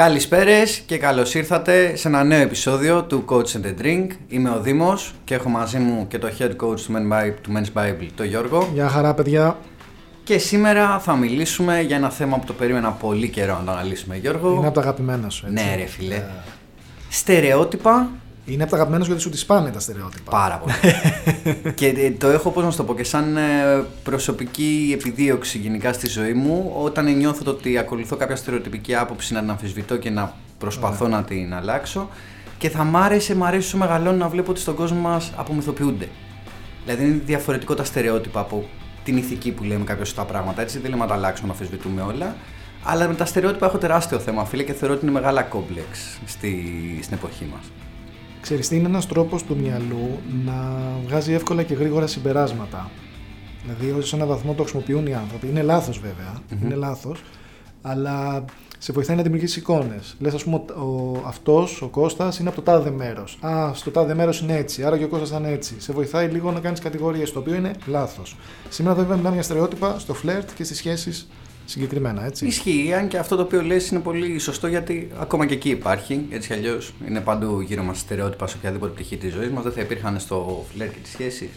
Καλησπέρες και καλώς ήρθατε σε ένα νέο επεισόδιο του Coach and the Drink. Είμαι ο Δήμος και έχω μαζί μου και το head coach του Men's Bible, του Men's Bible τον Γιώργο. Γεια χαρά, παιδιά. Και σήμερα θα μιλήσουμε για ένα θέμα που το περίμενα πολύ καιρό να το αναλύσουμε, Γιώργο. Είναι από τα αγαπημένα σου, έτσι. Ναι, ρε φίλε. Στερεότυπα Είναι από τα αγαπημένα σου γιατί σου τις πάνε τα στερεότυπα. Πάρα πολύ. και ε, το έχω, πώς να σου το πω, και σαν ε, προσωπική επιδίωξη γενικά στη ζωή μου, όταν νιώθω το ότι ακολουθώ κάποια στερεοτυπική άποψη να την αμφισβητώ και να προσπαθώ να την αλλάξω. Και θα μ' άρεσε, μ' αρέσει όσο μεγαλώνω να βλέπω ότι στον κόσμο μας απομυθοποιούνται. Δηλαδή είναι διαφορετικό τα στερεότυπα από την ηθική που λέμε κάποιος τα πράγματα. Έτσι δεν λέμε να τα αλλάξουμε, να αμφισβητούμε όλα. Αλλά με τα στερεότυπα έχω τεράστιο θέμα, φίλε, και θεωρώ ότι είναι μεγάλα κόμπλεξ στη, στην εποχή μας. Ξέρεις τι είναι ένας τρόπος του μυαλού να βγάζει εύκολα και γρήγορα συμπεράσματα. Δηλαδή σε έναν βαθμό το χρησιμοποιούν οι άνθρωποι. Είναι λάθος βέβαια, είναι λάθος, αλλά σε βοηθάει να δημιουργήσει εικόνες. Λες ας πούμε ο, ο, αυτός, ο Κώστας είναι από το τάδε μέρος. Α, στο τάδε μέρος είναι έτσι, άρα και ο Κώστας θα είναι έτσι. Σε βοηθάει λίγο να κάνεις κατηγορίες, το οποίο είναι λάθος. Σήμερα βέβαια μιλάμε για στερεότυπα στο φλερτ και στις σχέσεις συγκεκριμένα, έτσι. Ισχύει, αν και αυτό το οποίο λες είναι πολύ σωστό γιατί ακόμα και εκεί υπάρχει. Έτσι κι αλλιώς είναι παντού γύρω μας στερεότυπα σε οποιαδήποτε πτυχή της ζωής μας. Δεν θα υπήρχαν στο φλερ και τις σχέσεις.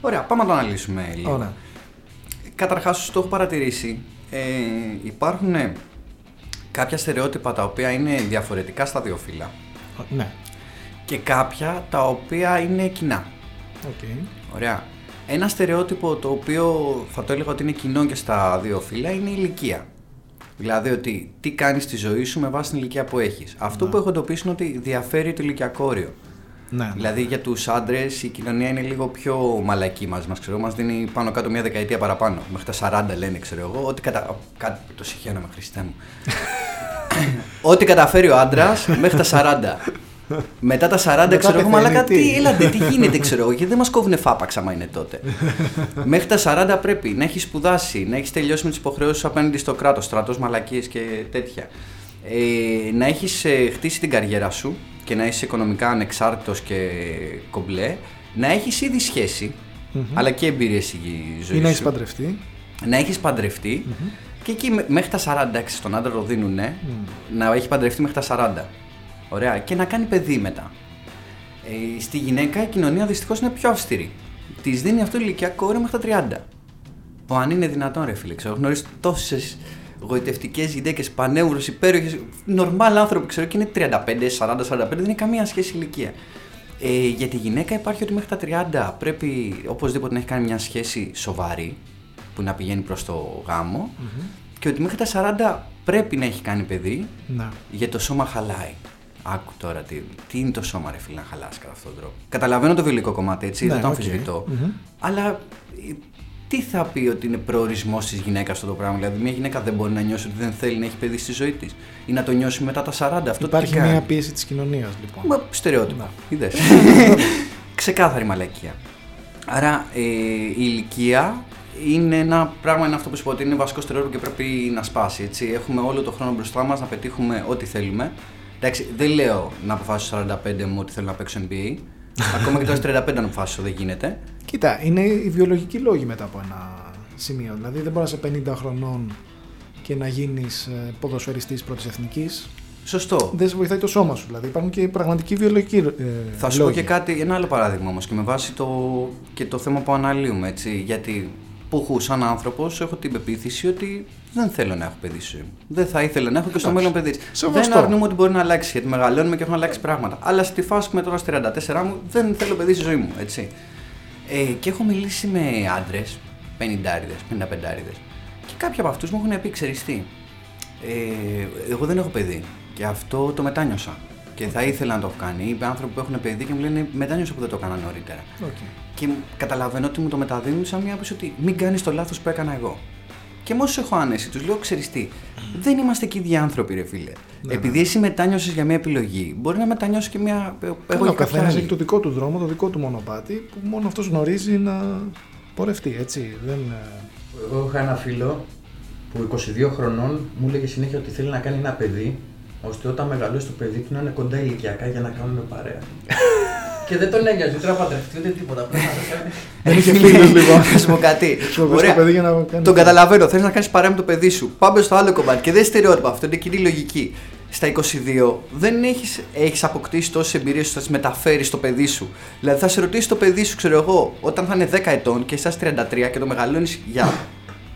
Ωραία, πάμε να το αναλύσουμε λίγο. Ωραία. Καταρχάς, το έχω παρατηρήσει. Ε, υπάρχουν κάποια στερεότυπα τα οποία είναι διαφορετικά στα δύο φύλα Ναι. και κάποια τα οποία είναι κοινά. Οκ. Ωραία. Ένα στερεότυπο το οποίο θα το έλεγα ότι είναι κοινό και στα δύο φύλα είναι η ηλικία. Δηλαδή ότι τι κάνεις στη ζωή σου με βάση την ηλικία που έχεις. Αυτό που έχω εντοπίσει είναι ότι διαφέρει το ηλικιακό όριο. Ναι. Δηλαδή για τους άντρες η κοινωνία είναι λίγο πιο μαλακή μαζί μας. Ξέρω, μας δίνει πάνω κάτω μια δεκαετία παραπάνω. Μέχρι τα 40 λένε, ξέρω εγώ. Ότι κατα... Κάτι το συγχαίρομαι, Χριστέ μου. Ό,τι καταφέρει ο άντρας μέχρι τα 40. Μετά τα 40 Μετά ξέρω εγώ, πεθαίνει, μαλάκα τι; τι, έλατε, τι γίνεται, ξέρω εγώ, γιατί δεν μας κόβουνε φάπαξ άμα είναι τότε. Μέχρι τα 40 πρέπει να έχεις σπουδάσει, να έχεις τελειώσει με τις υποχρεώσεις σου απέναντι στο κράτος, στρατός, μαλακίες και τέτοια. Ε, να έχεις χτίσει την καριέρα σου και να είσαι οικονομικά ανεξάρτητος και κομπλέ. Να έχεις ήδη σχέση, αλλά και εμπειρίες στη ζωή Ή να έχεις σου. παντρευτεί. Να έχεις παντρευτεί και εκεί με- μέχρι τα 40, εντάξει, στον άντρα το δίνουν, να έχει παντρευτεί μέχρι τα 40. Ωραία. Και να κάνει παιδί μετά. Ε, στη γυναίκα η κοινωνία δυστυχώς είναι πιο αυστηρή. Της δίνει αυτό ηλικιακό όριο μέχρι τα 30. Που αν είναι δυνατόν, ρε φίλε, ξέρω. Γνωρίζει τόσες γοητευτικές γυναίκες, πανέουρε, υπέροχες, νορμάλ άνθρωποι, ξέρω και είναι 35, 40, 45, δεν είναι καμία σχέση ηλικία. Ε, για τη γυναίκα υπάρχει ότι μέχρι τα 30 πρέπει οπωσδήποτε να έχει κάνει μια σχέση σοβαρή που να πηγαίνει προς το γάμο και ότι μέχρι τα 40 πρέπει να έχει κάνει παιδί Ναι. για το σώμα χαλάει. Άκου τώρα τι, τι είναι το σώμα, ρε φίλε, να χαλάσει κατά αυτόν τον τρόπο. Καταλαβαίνω το βιολογικό κομμάτι, έτσι, Ναι, δεν το οκ. αμφισβητώ. Μμμ. Αλλά ε, τι θα πει ότι είναι προορισμός της γυναίκας αυτό το πράγμα; Δηλαδή, μια γυναίκα δεν μπορεί να νιώσει ότι δεν θέλει να έχει παιδί στη ζωή της ή να το νιώσει μετά τα 40. Αυτό Υπάρχει τι κάνει; μια πίεση της κοινωνίας, λοιπόν. Μα στερεότυπα. Είδες. Ξεκάθαρη μαλακία. Άρα ε, η ηλικία είναι ένα πράγμα, είναι αυτό που σου είπα ότι είναι βασικό στερεότυπο και πρέπει να σπάσει. Έτσι. Έχουμε όλο το χρόνο μπροστά μας να πετύχουμε ό,τι θέλουμε. Εντάξει, δεν λέω να αποφάσω στους 45 μου ότι θέλω να παίξω NBA. Ακόμα και τώρα στις 35 να αποφάσω δεν γίνεται. Κοίτα, είναι οι βιολογικοί λόγοι μετά από ένα σημείο. Δηλαδή δεν μπορείς να είσαι 50 χρονών και να γίνεις ποδοσφαιριστής πρώτης εθνικής. Σωστό. Δεν σε βοηθάει το σώμα σου. Δηλαδή υπάρχουν και πραγματικοί βιολογικοί ε, Θα σου λόγοι. πω και κάτι, ένα άλλο παράδειγμα όμως και με βάση το, και το θέμα που αναλύουμε. Έτσι, γιατί πουχού, σαν άνθρωπος, έχω την πεποίθηση ότι δεν θέλω να έχω παιδί στη ζωή μου. Δεν θα ήθελα να έχω και στο Εντάξει. μέλλον παιδί. Σεβαστό. Δεν αρνούμε ότι μπορεί να αλλάξει γιατί μεγαλώνουμε και έχουν αλλάξει πράγματα. Αλλά στη φάση που είμαι τώρα στα 34 μου δεν θέλω παιδί στη ζωή μου. Έτσι. Ε, και έχω μιλήσει με άντρες, 50 55 και κάποιοι από αυτούς μου έχουν πει: Ξέρεις τι, ε, εγώ δεν έχω παιδί. Και αυτό το μετάνιωσα. Και θα ήθελα να το έχω κάνει. Είπε άνθρωποι που έχουν παιδί και μου λένε μετάνιωσα που δεν το έκανα νωρίτερα. Οκ. Και καταλαβαίνω ότι μου το μεταδίνουν σαν μια άποψη ότι μην κάνεις το λάθος που έκανα εγώ. Και με όσους έχω άνεση, τους λέω: Ξέρεις τι, δεν είμαστε και ίδιοι άνθρωποι, ρε φίλε. Ναι, Επειδή εσύ μετάνιωσες για μια επιλογή, μπορεί να μετανιώσω και μια. Εγώ Καλά, για ο κάποια καθένας άλλη. έχει το δικό του δρόμο, το δικό του μονοπάτι που μόνο αυτός γνωρίζει να πορευτεί. Έτσι. Δεν, ε, Εγώ είχα ένα φίλο που 22 χρονών μου έλεγε συνέχεια ότι θέλει να κάνει ένα παιδί, ώστε όταν μεγαλώσει το παιδί του να είναι κοντά ηλικιακά για να κάνουν παρέα. και δεν τον ένοιαζε ούτε να παντρευτεί ούτε τίποτα. Πρέπει να το κάνει. Δεν είχε Ε, φίλε, φίλους, λοιπόν. Να σου πω κάτι. Το βρεις Ωραία. το παιδί για να κάνει. Τον καταλαβαίνω. Θες να κάνεις παρέα με το παιδί σου. Πάμε στο άλλο κομμάτι. Και δεν στερεότυπα. Αυτό είναι κοινή λογική. στα 22 δεν έχεις, έχεις αποκτήσει τόσες εμπειρίες ώστε να τις μεταφέρεις στο παιδί σου. Δηλαδή θα σε ρωτήσει το παιδί σου, ξέρω εγώ, όταν θα είναι 10 ετών και είσαι 33 και το μεγαλώνεις για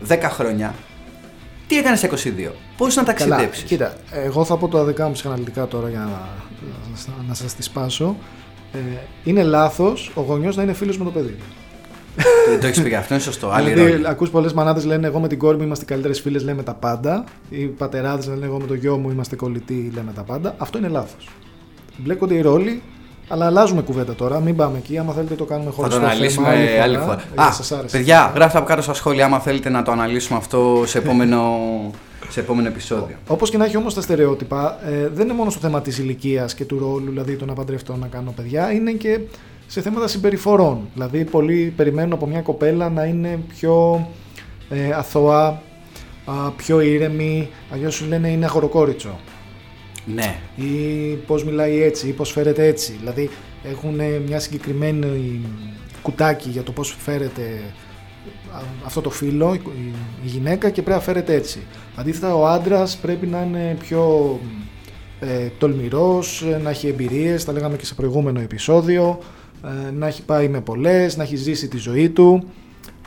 10 χρόνια, τι έκανες στα 22, πώς να ταξιδέψεις; Κοίτα, εγώ θα πω τα δικά μου ψυχαναλυτικά τώρα για να, να, να σας τη σπάσω. Ε, είναι λάθος ο γονιός να είναι φίλος με το παιδί. Δεν το έχεις πει αυτό, είναι σωστό. Άλλη Δηλαδή, ρόλη. ακούς πολλές μανάδες λένε εγώ με την κόρη μου είμαστε καλύτερες φίλες, λέμε τα πάντα. Οι πατεράδες λένε εγώ με το γιο μου είμαστε κολλητοί, λέμε τα πάντα. Αυτό είναι λάθος. Μπλέκονται οι ρόλοι, αλλά αλλάζουμε κουβέντα τώρα. Μην πάμε εκεί. Άμα θέλετε το κάνουμε Θα χωρίς το αναλύσουμε άλλη φορά. Για Α, σας άρεσε. παιδιά, γράφτε από κάτω στα σχόλια άμα θέλετε να το αναλύσουμε αυτό σε επόμενο, σε επόμενο επεισόδιο. Όπως και να έχει όμως τα στερεότυπα, ε, δεν είναι μόνο στο θέμα της ηλικίας και του ρόλου, δηλαδή το να παντρευτώ, να κάνω παιδιά, είναι και σε θέματα συμπεριφορών. Δηλαδή, πολλοί περιμένουν από μια κοπέλα να είναι πιο ε, αθώα, α, πιο ήρεμη, αλλιώς σου λένε είναι αγοροκόριτσο. Ναι. Ή πώς μιλάει έτσι, ή πώς φέρεται έτσι. Δηλαδή, έχουν μια συγκεκριμένη κουτάκι για το πώς φέρεται α, αυτό το φύλλο, η η γυναίκα και πρέπει να φέρεται έτσι. Αντίθετα ο άντρας πρέπει να είναι πιο ε, τολμηρός, ε, να έχει εμπειρίες, τα λέγαμε και σε προηγούμενο επεισόδιο, ε, να έχει πάει με πολλές, να έχει ζήσει τη ζωή του.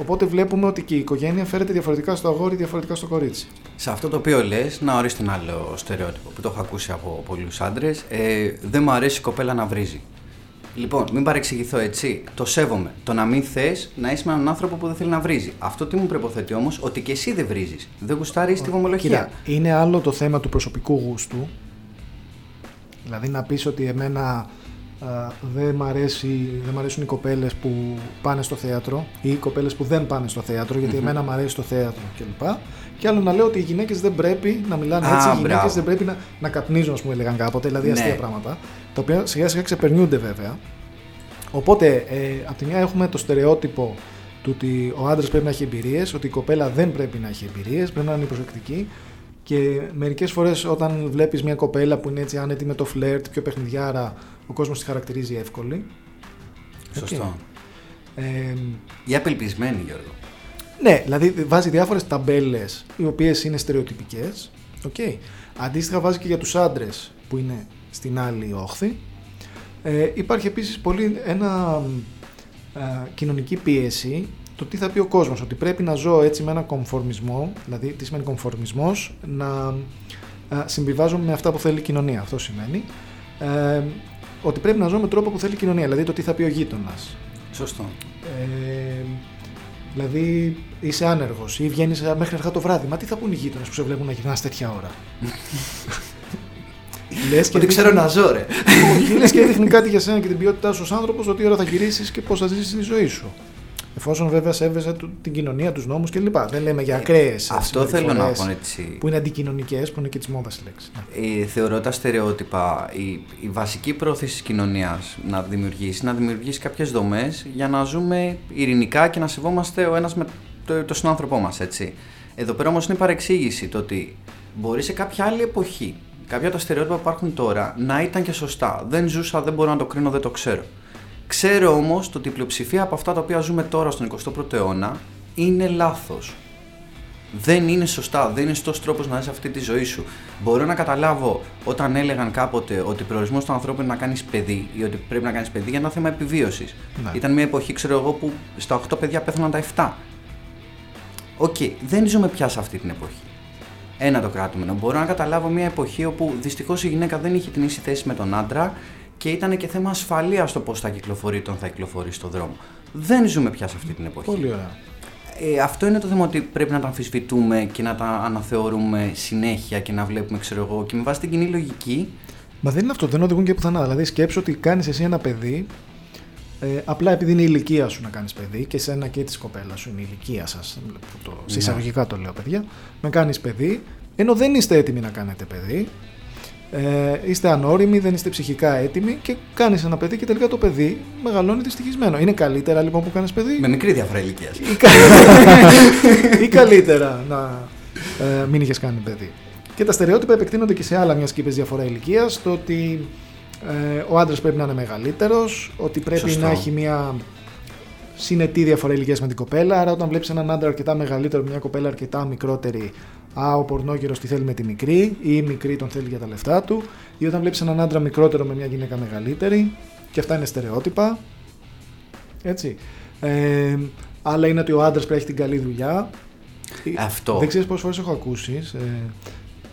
Οπότε βλέπουμε ότι και η οικογένεια φέρεται διαφορετικά στο αγόρι, διαφορετικά στο κορίτσι. Σε αυτό το οποίο λες, να ορίστε ένα άλλο στερεότυπο που το έχω ακούσει από πολλούς άντρες. Ε, δεν μου αρέσει η κοπέλα να βρίζει. Λοιπόν, μην παρεξηγηθώ έτσι. Το σέβομαι. Το να μην θες να είσαι με έναν άνθρωπο που δεν θέλει να βρίζει. Αυτό τι μου προποθέτει όμως, ότι και εσύ δεν βρίζεις. Δεν γουστάρεις τη βομολογία. Κοίτα, είναι άλλο το θέμα του προσωπικού γούστου. Δηλαδή να πεις ότι εμένα α, δεν, μ' αρέσει, δεν μ' αρέσουν οι κοπέλες που πάνε στο θέατρο ή οι κοπέλες που δεν πάνε στο θέατρο γιατί Μμμ. εμένα μου αρέσει το θέατρο κλπ. Και άλλο να λέω ότι οι γυναίκες δεν πρέπει να μιλάνε Α, έτσι, οι γυναίκες μπράβο. δεν πρέπει να, να καπνίζουν, ας πούμε, έλεγαν κάποτε, δηλαδή Ναι. αστεία πράγματα, τα οποία σιγά σιγά ξεπερνιούνται βέβαια. Οπότε, ε, από τη μια έχουμε το στερεότυπο του ότι ο άντρας πρέπει να έχει εμπειρίες, ότι η κοπέλα δεν πρέπει να έχει εμπειρίες, πρέπει να είναι προσεκτική. Και μερικές φορές όταν βλέπεις μια κοπέλα που είναι έτσι άνετη με το φλερτ, πιο παιχνιδιάρα, ο κόσμος τη χαρακτηρίζει εύκολη. Σωστό. Ε, Ή απελπισμένη, Γιώργο. ναι, δηλαδή βάζει διάφορες ταμπέλες οι οποίες είναι στερεοτυπικές. Okay. Αντίστοιχα βάζει και για τους άντρες που είναι στην άλλη όχθη. Ε, υπάρχει επίσης πολύ ένα ε, κοινωνική πίεση το τι θα πει ο κόσμος, ότι πρέπει να ζω έτσι με ένα κομφορμισμό, δηλαδή τι σημαίνει κομφορμισμός, να ε, συμβιβάζομαι με αυτά που θέλει η κοινωνία, αυτό σημαίνει. Ε, ότι πρέπει να ζω με τρόπο που θέλει η κοινωνία, δηλαδή το τι θα πει ο γείτονας. Σωστό. Ε, δηλαδή είσαι άνεργος ή βγαίνεις μέχρι αργά το βράδυ. Μα τι θα πούνε οι γείτονες που σε βλέπουν να γυρνάς τέτοια ώρα; Λες και Ότι ξέρω να ζω, ρε. όχι, λες και δείχνει κάτι για σένα και την ποιότητά σου ως άνθρωπος, ότι ώρα θα γυρίσεις και πώς θα ζήσεις τη ζωή σου. Εφόσον βέβαια σέβεσαι του- την κοινωνία, τους νόμους κλπ. Δεν λέμε για ακραίες Ε, Αυτό θέλω να συμπεριφορές πω έτσι. Που είναι αντικοινωνικές, που είναι και της μόδας η λέξη. Ναι. Ε, θεωρώ τα στερεότυπα, η, η βασική πρόθεση της κοινωνίας να δημιουργήσει, να δημιουργήσει κάποιες δομές για να ζούμε ειρηνικά και να σεβόμαστε ο ένας με το, το συνάνθρωπό μας, έτσι. Εδώ πέρα όμως είναι παρεξήγηση το ότι μπορεί σε κάποια άλλη εποχή, κάποια από τα στερεότυπα που υπάρχουν τώρα, να ήταν και σωστά. Δεν ζούσα, δεν μπορώ να το κρίνω, δεν το ξέρω. Ξέρω όμως το ότι η πλειοψηφία από αυτά τα οποία ζούμε τώρα στον 21ο αιώνα είναι λάθος δεν είναι σωστά, δεν είναι σωστός τρόπος να ζεις αυτή τη ζωή σου. Μπορώ να καταλάβω όταν έλεγαν κάποτε ότι προορισμός του ανθρώπου είναι να κάνεις παιδί ή ότι πρέπει να κάνεις παιδί για ένα θέμα επιβίωσης. Ναι. Ήταν μια εποχή, ξέρω εγώ, που στα 8 παιδιά πέθαναν τα 7. Οκ, δεν ζούμε πια σε αυτή την εποχή. Ένα το κρατούμενο. Μπορώ να καταλάβω μια εποχή όπου δυστυχώς η γυναίκα δεν είχε την ίση θέση με τον άντρα και ήταν και θέμα ασφαλείας το πώς θα κυκλοφορεί όταν θα κυκλοφορεί στον δρόμο. Δεν ζούμε πια σε αυτή την εποχή. Πολύ ωραία. Ε, αυτό είναι το θέμα ότι πρέπει να τα αμφισβητούμε και να τα αναθεωρούμε συνέχεια και να βλέπουμε, ξέρω εγώ, και με βάση την κοινή λογική. Μα δεν είναι αυτό, δεν οδηγούν και πουθενά. Δηλαδή σκέψου ότι κάνεις εσύ ένα παιδί, ε, απλά επειδή είναι η ηλικία σου να κάνεις παιδί και σένα και της κοπέλας σου είναι η ηλικία σας, το, Ναι. σε εισαγωγικά το λέω παιδιά, να κάνεις παιδί, ενώ δεν είστε έτοιμοι να κάνετε παιδί, ε, είστε ανώριμοι, δεν είστε ψυχικά έτοιμοι και κάνεις ένα παιδί και τελικά το παιδί μεγαλώνει δυστυχισμένο. Είναι καλύτερα λοιπόν που κάνεις παιδί; Με μικρή διαφορά ηλικίας. ή, κα- ή καλύτερα να ε, μην είχες κάνει παιδί. Και τα στερεότυπα επεκτείνονται και σε άλλα, μιας και είπες διαφορά ηλικίας. Το ότι ε, ο άντρας πρέπει να είναι μεγαλύτερος, ότι πρέπει Σωστό. να έχει μια συνετή διαφορά ηλικίας με την κοπέλα. Άρα, όταν βλέπεις έναν άντρα αρκετά μεγαλύτερο, μια κοπέλα αρκετά μικρότερη, Α, ο πορνόκερο τη θέλει με τη μικρή, ή η μικρή τον θέλει για τα λεφτά του, ή όταν βλέπεις έναν άντρα μικρότερο με μια γυναίκα μεγαλύτερη, και αυτά είναι στερεότυπα. Έτσι. Ε, άλλα είναι ότι ο άντρας πρέπει να έχει την καλή δουλειά. Αυτό. Δεν ξέρεις πόσες φορές έχω ακούσει, ε,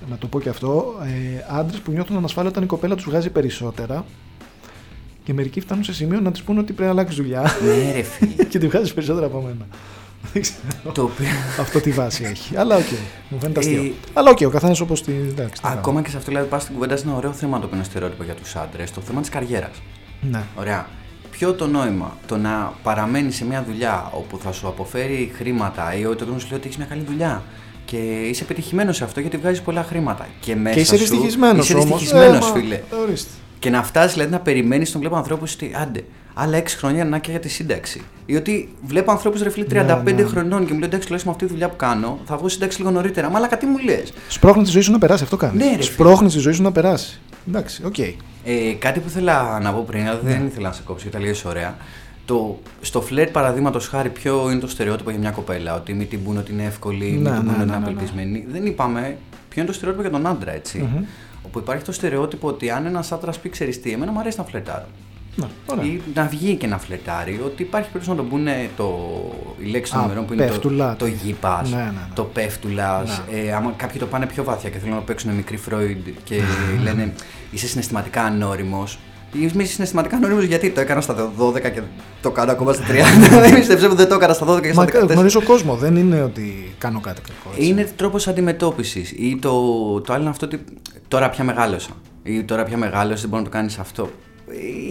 να το πω και αυτό, ε, άντρες που νιώθουν ανασφάλεια όταν η κοπέλα τους βγάζει περισσότερα. Και μερικοί φτάνουν σε σημείο να τη πούνε ότι πρέπει να αλλάξει δουλειά. Ναι, ρε φίλε. και τη βγάζεις περισσότερα από μένα. Δεν ξέρω. το οποίο... Αυτό τι βάση έχει. Αλλά οκ. Μου φαίνεται αστείο. Ε, Αλλά οκ, ο καθένας όπως τη. εντάξει, τι Ακόμα και σε αυτό, δηλαδή, πας στην κουβέντα σε ένα ωραίο θέμα το οποίο είναι στερεότυπο για τους άντρες, το θέμα της καριέρας. κάνουμε. Ναι. Ωραία. Ποιο το νόημα το να παραμένεις σε μια δουλειά όπου θα σου αποφέρει χρήματα ή ότι ο σου λέει ότι έχεις μια καλή δουλειά και είσαι πετυχημένος σε αυτό γιατί βγάζεις πολλά χρήματα. Και, μέσα Και είσαι σου δυστυχισμένος Είσαι όμως. δυστυχισμένος, φίλε. Ορίστε. Και να φτάσεις δηλαδή να περιμένεις τον βλέπω ανθρώπους ότι άντε, άλλα 6 χρόνια να και για τη σύνταξη. Ή ότι βλέπω ανθρώπους ρε φίλε 35 Ναι, ναι. χρονών και μου λένε εντάξει, τουλάχιστον με αυτή τη δουλειά που κάνω θα βγω σύνταξη λίγο νωρίτερα. Μα κάτι μου λες. Σπρώχνεις τη ζωή σου να περάσει, αυτό κάνεις. Ναι, ρε φίλε. Σπρώχνεις τη ζωή σου να περάσει. Εντάξει, οκ. Ε, κάτι που ήθελα να πω πριν, αλλά Ναι. δεν ήθελα να σε κόψω, ήταν λίγο ωραία. Το, στο φλερτ παραδείγματος χάρη, ποιο είναι το στερεότυπο για μια κοπέλα. Ότι μην την πούνε ότι είναι εύκολη, μην Ναι, την πούνε ναι, ότι είναι ναι, ναι, ναι. απελπισμένη. Δεν είπαμε ποιο είναι το στερεότυπο για τον άντρα, έτσι. Μμμ. Όπου υπάρχει το στερεότυπο ότι αν ένας άντρας πει ξέρεις τι, εμένα μου αρέσει να φλερτάρω. Ναι, ωραία. Ή να βγει και να φλερτάρει, ότι υπάρχει περίπτωση να τον πούνε το, η λέξη των Α, ημερών που είναι το, πέφτουλα. το γήπας, Ναι, ναι, ναι. το πέφτουλας. Ε, άμα κάποιοι το πάνε πιο βαθιά και θέλουν να παίξουν μικρή Φρόιντ και λένε είσαι συναισθηματικά ανώριμος. Είμαι συναισθηματικά ανώριμος γιατί το έκανα στα 12 και το κάνω ακόμα στα 30. Δεν πίστεψε που δεν το έκανα στα 12 και στα Μα 14. γνωρίζω κόσμο, δεν είναι ότι κάνω κάτι κακό. έτσι. Είναι τρόπος αντιμετώπισης. Ή το, το άλλο είναι αυτό ότι τώρα πια μεγάλωσα. Ή τώρα πια μεγάλωσα, δεν μπορεί να το κάνεις αυτό.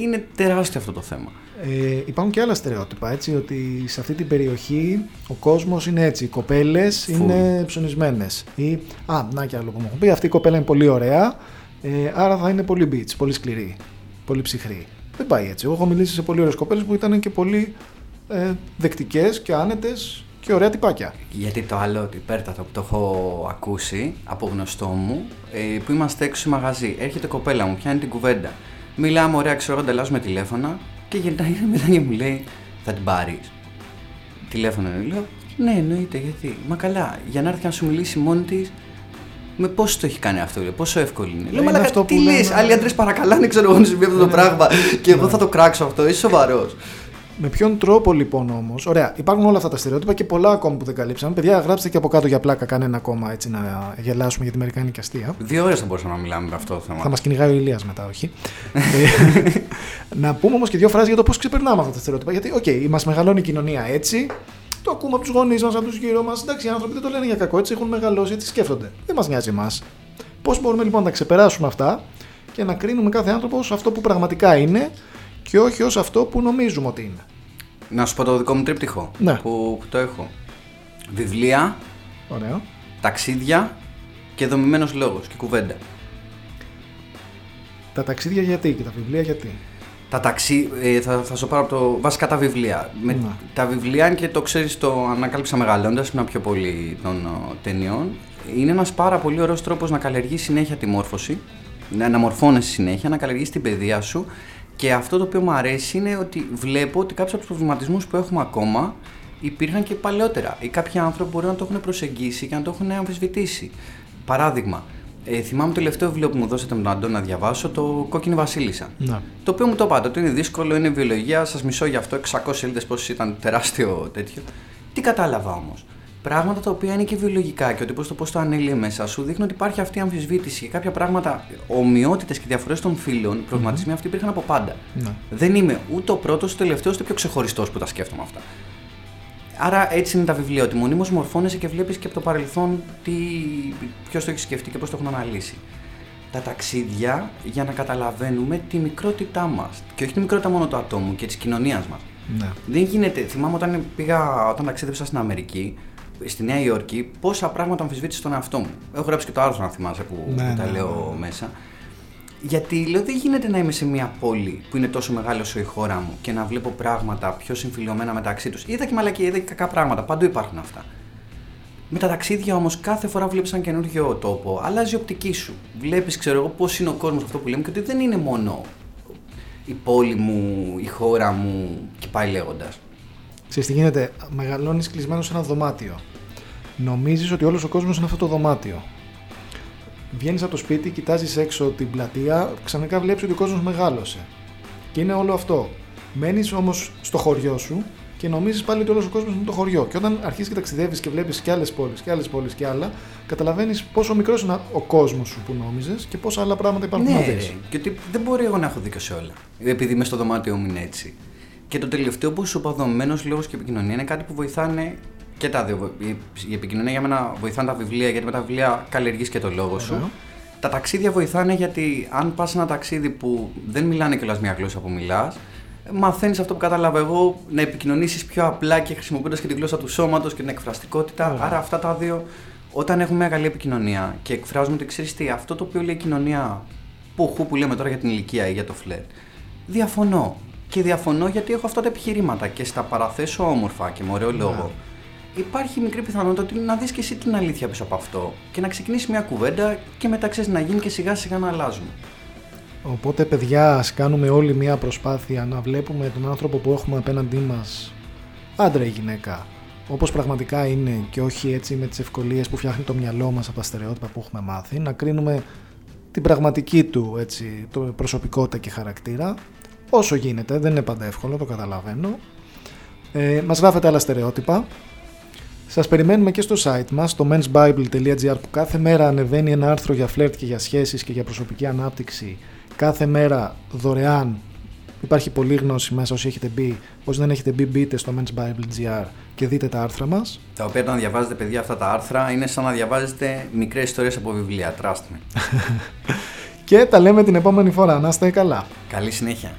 Είναι τεράστιο αυτό το θέμα. Ε, υπάρχουν και άλλα στερεότυπα, έτσι, ότι σε αυτή την περιοχή ο κόσμος είναι έτσι, οι κοπέλες είναι ψωνισμένες. Ή, α, να και άλλο που μου έχουν πει, αυτή η κοπέλα είναι πολύ ωραία, ε, άρα θα είναι πολύ beach, πολύ σκληρή, πολύ ψυχρή. Δεν πάει έτσι. Εγώ έχω μιλήσει σε πολύ ωραίες κοπέλες που ήταν και πολύ ε, δεκτικές και άνετες και ωραία τυπάκια. Γιατί το άλλο, το υπέρτατο που το έχω ακούσει από γνωστό μου, ε, που είμαστε έξω σε μαγαζί. Έρχεται κοπέλα μου, πιάνει την κουβέντα. Μιλάμε ωραία, ξέρω εγώ, ανταλλάσσουμε τηλέφωνα και γυρνάει μετά και μου λέει: Θα την πάρεις. Τηλέφωνο είναι, λέω: Ναι, εννοείται, γιατί. Μα καλά, για να έρθει να σου μιλήσει μόνη της, με πόσο το έχει κάνει αυτό, λέει, πόσο εύκολο είναι. Λέω: είναι Μα αυτό τι που λες, λέμε- άλλοι άντρες παρακαλάνε, ξέρω εγώ, να συμβεί αυτό το πράγμα και εγώ θα το κράξω αυτό, είσαι σοβαρός. Με ποιον τρόπο λοιπόν όμως; Ωραία, υπάρχουν όλα αυτά τα στερεότυπα και πολλά ακόμα που δεν καλύψαμε. Παιδιά, γράψτε και από κάτω για πλάκα κανένα ακόμα έτσι να γελάσουμε για τη μερικάνικη αστεία. Δύο ώρες θα μπορούσαμε να μιλάμε με αυτό το θέμα. Θα μας κυνηγάει ο Ηλίας μετά, όχι. Ε, να πούμε όμως και δύο φράσεις για το πώς ξεπερνάμε αυτά τα στερεότυπα. Γιατί, οκ, μας μεγαλώνει η κοινωνία έτσι. Το ακούμε από τους γονείς μας, από τους γύρω μας. Εντάξει, οι άνθρωποι δεν το λένε για κακό, έτσι έχουν μεγαλώσει, έτσι σκέφτονται. Δεν μας νοιάζει εμάς. Πώς μπορούμε λοιπόν να τα ξεπεράσουμε αυτά και να κρίνουμε κάθε άνθρωπος ω αυτό που πραγματικά είναι και όχι ως αυτό που νομίζουμε ότι είναι. Να σου πω το δικό μου τρίπτυχο Ναι. που, που το έχω. Βιβλία, Ωραία. ταξίδια και δομημένος λόγος και κουβέντα. Τα ταξίδια γιατί και τα βιβλία γιατί; Τα ταξί... ε, θα, θα σου πάρω από το. Βασικά τα βιβλία. Με, Ναι. Τα βιβλία, αν και το ξέρεις, το ανακάλυψα μεγαλώντας, ήμουν πιο πολύ των ο, ταινιών. Είναι ένας πάρα πολύ ωραίος τρόπος να καλλιεργείς συνέχεια τη μόρφωση, να αναμορφώνεσαι συνέχεια, να καλλιεργείς την παιδεία σου. Και αυτό το οποίο μου αρέσει είναι ότι βλέπω ότι κάποιους από τους προβληματισμούς που έχουμε ακόμα υπήρχαν και παλαιότερα. Ή κάποιοι άνθρωποι μπορεί να το έχουν προσεγγίσει και να το έχουν αμφισβητήσει. Παράδειγμα, ε, θυμάμαι το τελευταίο βιβλίο που μου δώσατε με τον Αντών να διαβάσω, το Κόκκινη Βασίλισσα. Να. Το οποίο μου το είπατε ότι είναι δύσκολο, είναι βιολογία, σας μισώ γι' αυτό. 600 σελίδες πόσο ήταν τεράστιο τέτοιο. Τι κατάλαβα όμως; Πράγματα τα οποία είναι και βιολογικά και ότι πώς το, πώς το ανέλυε μέσα σου δείχνει ότι υπάρχει αυτή η αμφισβήτηση και κάποια πράγματα, ομοιότητες και διαφορές των φίλων, οι προβληματισμοί αυτοί υπήρχαν από πάντα. Ναι. Δεν είμαι ούτε ο πρώτος, ούτε ο τελευταίος, ούτε ο πιο ξεχωριστός που τα σκέφτομαι αυτά. Άρα έτσι είναι τα βιβλία, ότι μονίμως μορφώνεσαι και βλέπεις και από το παρελθόν τι, ποιος το έχει σκεφτεί και πώς το έχουν αναλύσει. Τα ταξίδια για να καταλαβαίνουμε τη μικρότητά μας. Και όχι τη μικρότητα μόνο του ατόμου και της κοινωνίας μας. Ναι. Δεν γίνεται. Θυμάμαι όταν πήγα, όταν ταξίδευσα στην Αμερική, στη Νέα Υόρκη, πόσα πράγματα αμφισβήτησα στον εαυτό μου. Έχω γράψει και το άρθρο, να θυμάσαι, που, Ναι, που τα ναι, λέω μέσα. Γιατί λέω δεν γίνεται να είμαι σε μια πόλη που είναι τόσο μεγάλο όσο η χώρα μου και να βλέπω πράγματα πιο συμφιλειωμένα μεταξύ τους. Είδα και μαλακία, είδα και κακά πράγματα. Παντού υπάρχουν αυτά. Με τα ταξίδια όμως, κάθε φορά βλέπεις έναν καινούργιο τόπο, αλλάζει η οπτική σου. Βλέπεις, ξέρω εγώ, πώς είναι ο κόσμος αυτό που λέμε και ότι δεν είναι μόνο η πόλη μου, η χώρα μου και πάει λέγοντας. Ξέρεις τι γίνεται, μεγαλώνεις κλεισμένος σε ένα δωμάτιο. Νομίζεις ότι όλος ο κόσμος είναι αυτό το δωμάτιο. Βγαίνεις από το σπίτι, κοιτάζεις έξω την πλατεία, ξαφνικά βλέπεις ότι ο κόσμος μεγάλωσε. Και είναι όλο αυτό. Μένεις όμως στο χωριό σου και νομίζεις πάλι ότι όλος ο κόσμος είναι το χωριό. Και όταν αρχίζεις και ταξιδεύεις και βλέπεις και άλλες πόλεις και άλλες πόλεις και άλλα, καταλαβαίνεις πόσο μικρός είναι ο κόσμος σου που νόμιζες και πόσα άλλα πράγματα υπάρχουν ναι, να δεις. Και ότι δεν μπορεί εγώ να έχω δίκιο σε όλα. Επειδή είμαι στο δωμάτιό μου είναι έτσι. Και το τελευταίο που σου είπα, δομημένο λόγος και επικοινωνία είναι κάτι που βοηθάνε και τα δύο. Η επικοινωνία για μένα βοηθάνε τα βιβλία, γιατί με τα βιβλία καλλιεργείς και το λόγο σου. Τα ταξίδια βοηθάνε γιατί αν πας ένα ταξίδι που δεν μιλάνε κιόλας μια γλώσσα που μιλάς, μαθαίνεις αυτό που κατάλαβα εγώ, να επικοινωνήσεις πιο απλά και χρησιμοποιώντας και τη γλώσσα του σώματος και την εκφραστικότητα. Άρα αυτά τα δύο, όταν έχουμε μια καλή επικοινωνία και εκφράζουμε ότι ξέρεις τι, αυτό το οποίο λέει η κοινωνία που που λέμε τώρα για την ηλικία ή για το φλερ, διαφωνώ. Και διαφωνώ γιατί έχω αυτά τα επιχειρήματα και στα παραθέσω όμορφα και με ωραίο λόγο. Υπάρχει μικρή πιθανότητα ότι να δεις και εσύ την αλήθεια πίσω από αυτό και να ξεκινήσεις μια κουβέντα και μετά ξέρεις να γίνει και σιγά σιγά να αλλάζουμε. Οπότε παιδιά ας κάνουμε όλοι μια προσπάθεια να βλέπουμε τον άνθρωπο που έχουμε απέναντί μας άντρα ή γυναίκα όπως πραγματικά είναι και όχι έτσι με τις ευκολίες που φτιάχνει το μυαλό μας από τα στερεότυπα που έχουμε μάθει να κρίνουμε την πραγματική του έτσι, το προσωπικότητα και χαρακτήρα όσο γίνεται, δεν είναι πάντα εύκολο, το καταλαβαίνω ε, μας γράφετε άλλα στερεότυπα σας περιμένουμε και στο site μας, το mensbible.gr που κάθε μέρα ανεβαίνει ένα άρθρο για φλερτ και για σχέσεις και για προσωπική ανάπτυξη κάθε μέρα δωρεάν. Υπάρχει πολλή γνώση μέσα όσοι έχετε μπει. Όσοι δεν έχετε μπει, μπείτε στο Men's Bible GR και δείτε τα άρθρα μας. Τα οποία όταν διαβάζετε, παιδιά, αυτά τα άρθρα είναι σαν να διαβάζετε μικρές ιστορίες από βιβλία. Τράστε και τα λέμε την επόμενη φορά. Να είστε καλά. Καλή συνέχεια.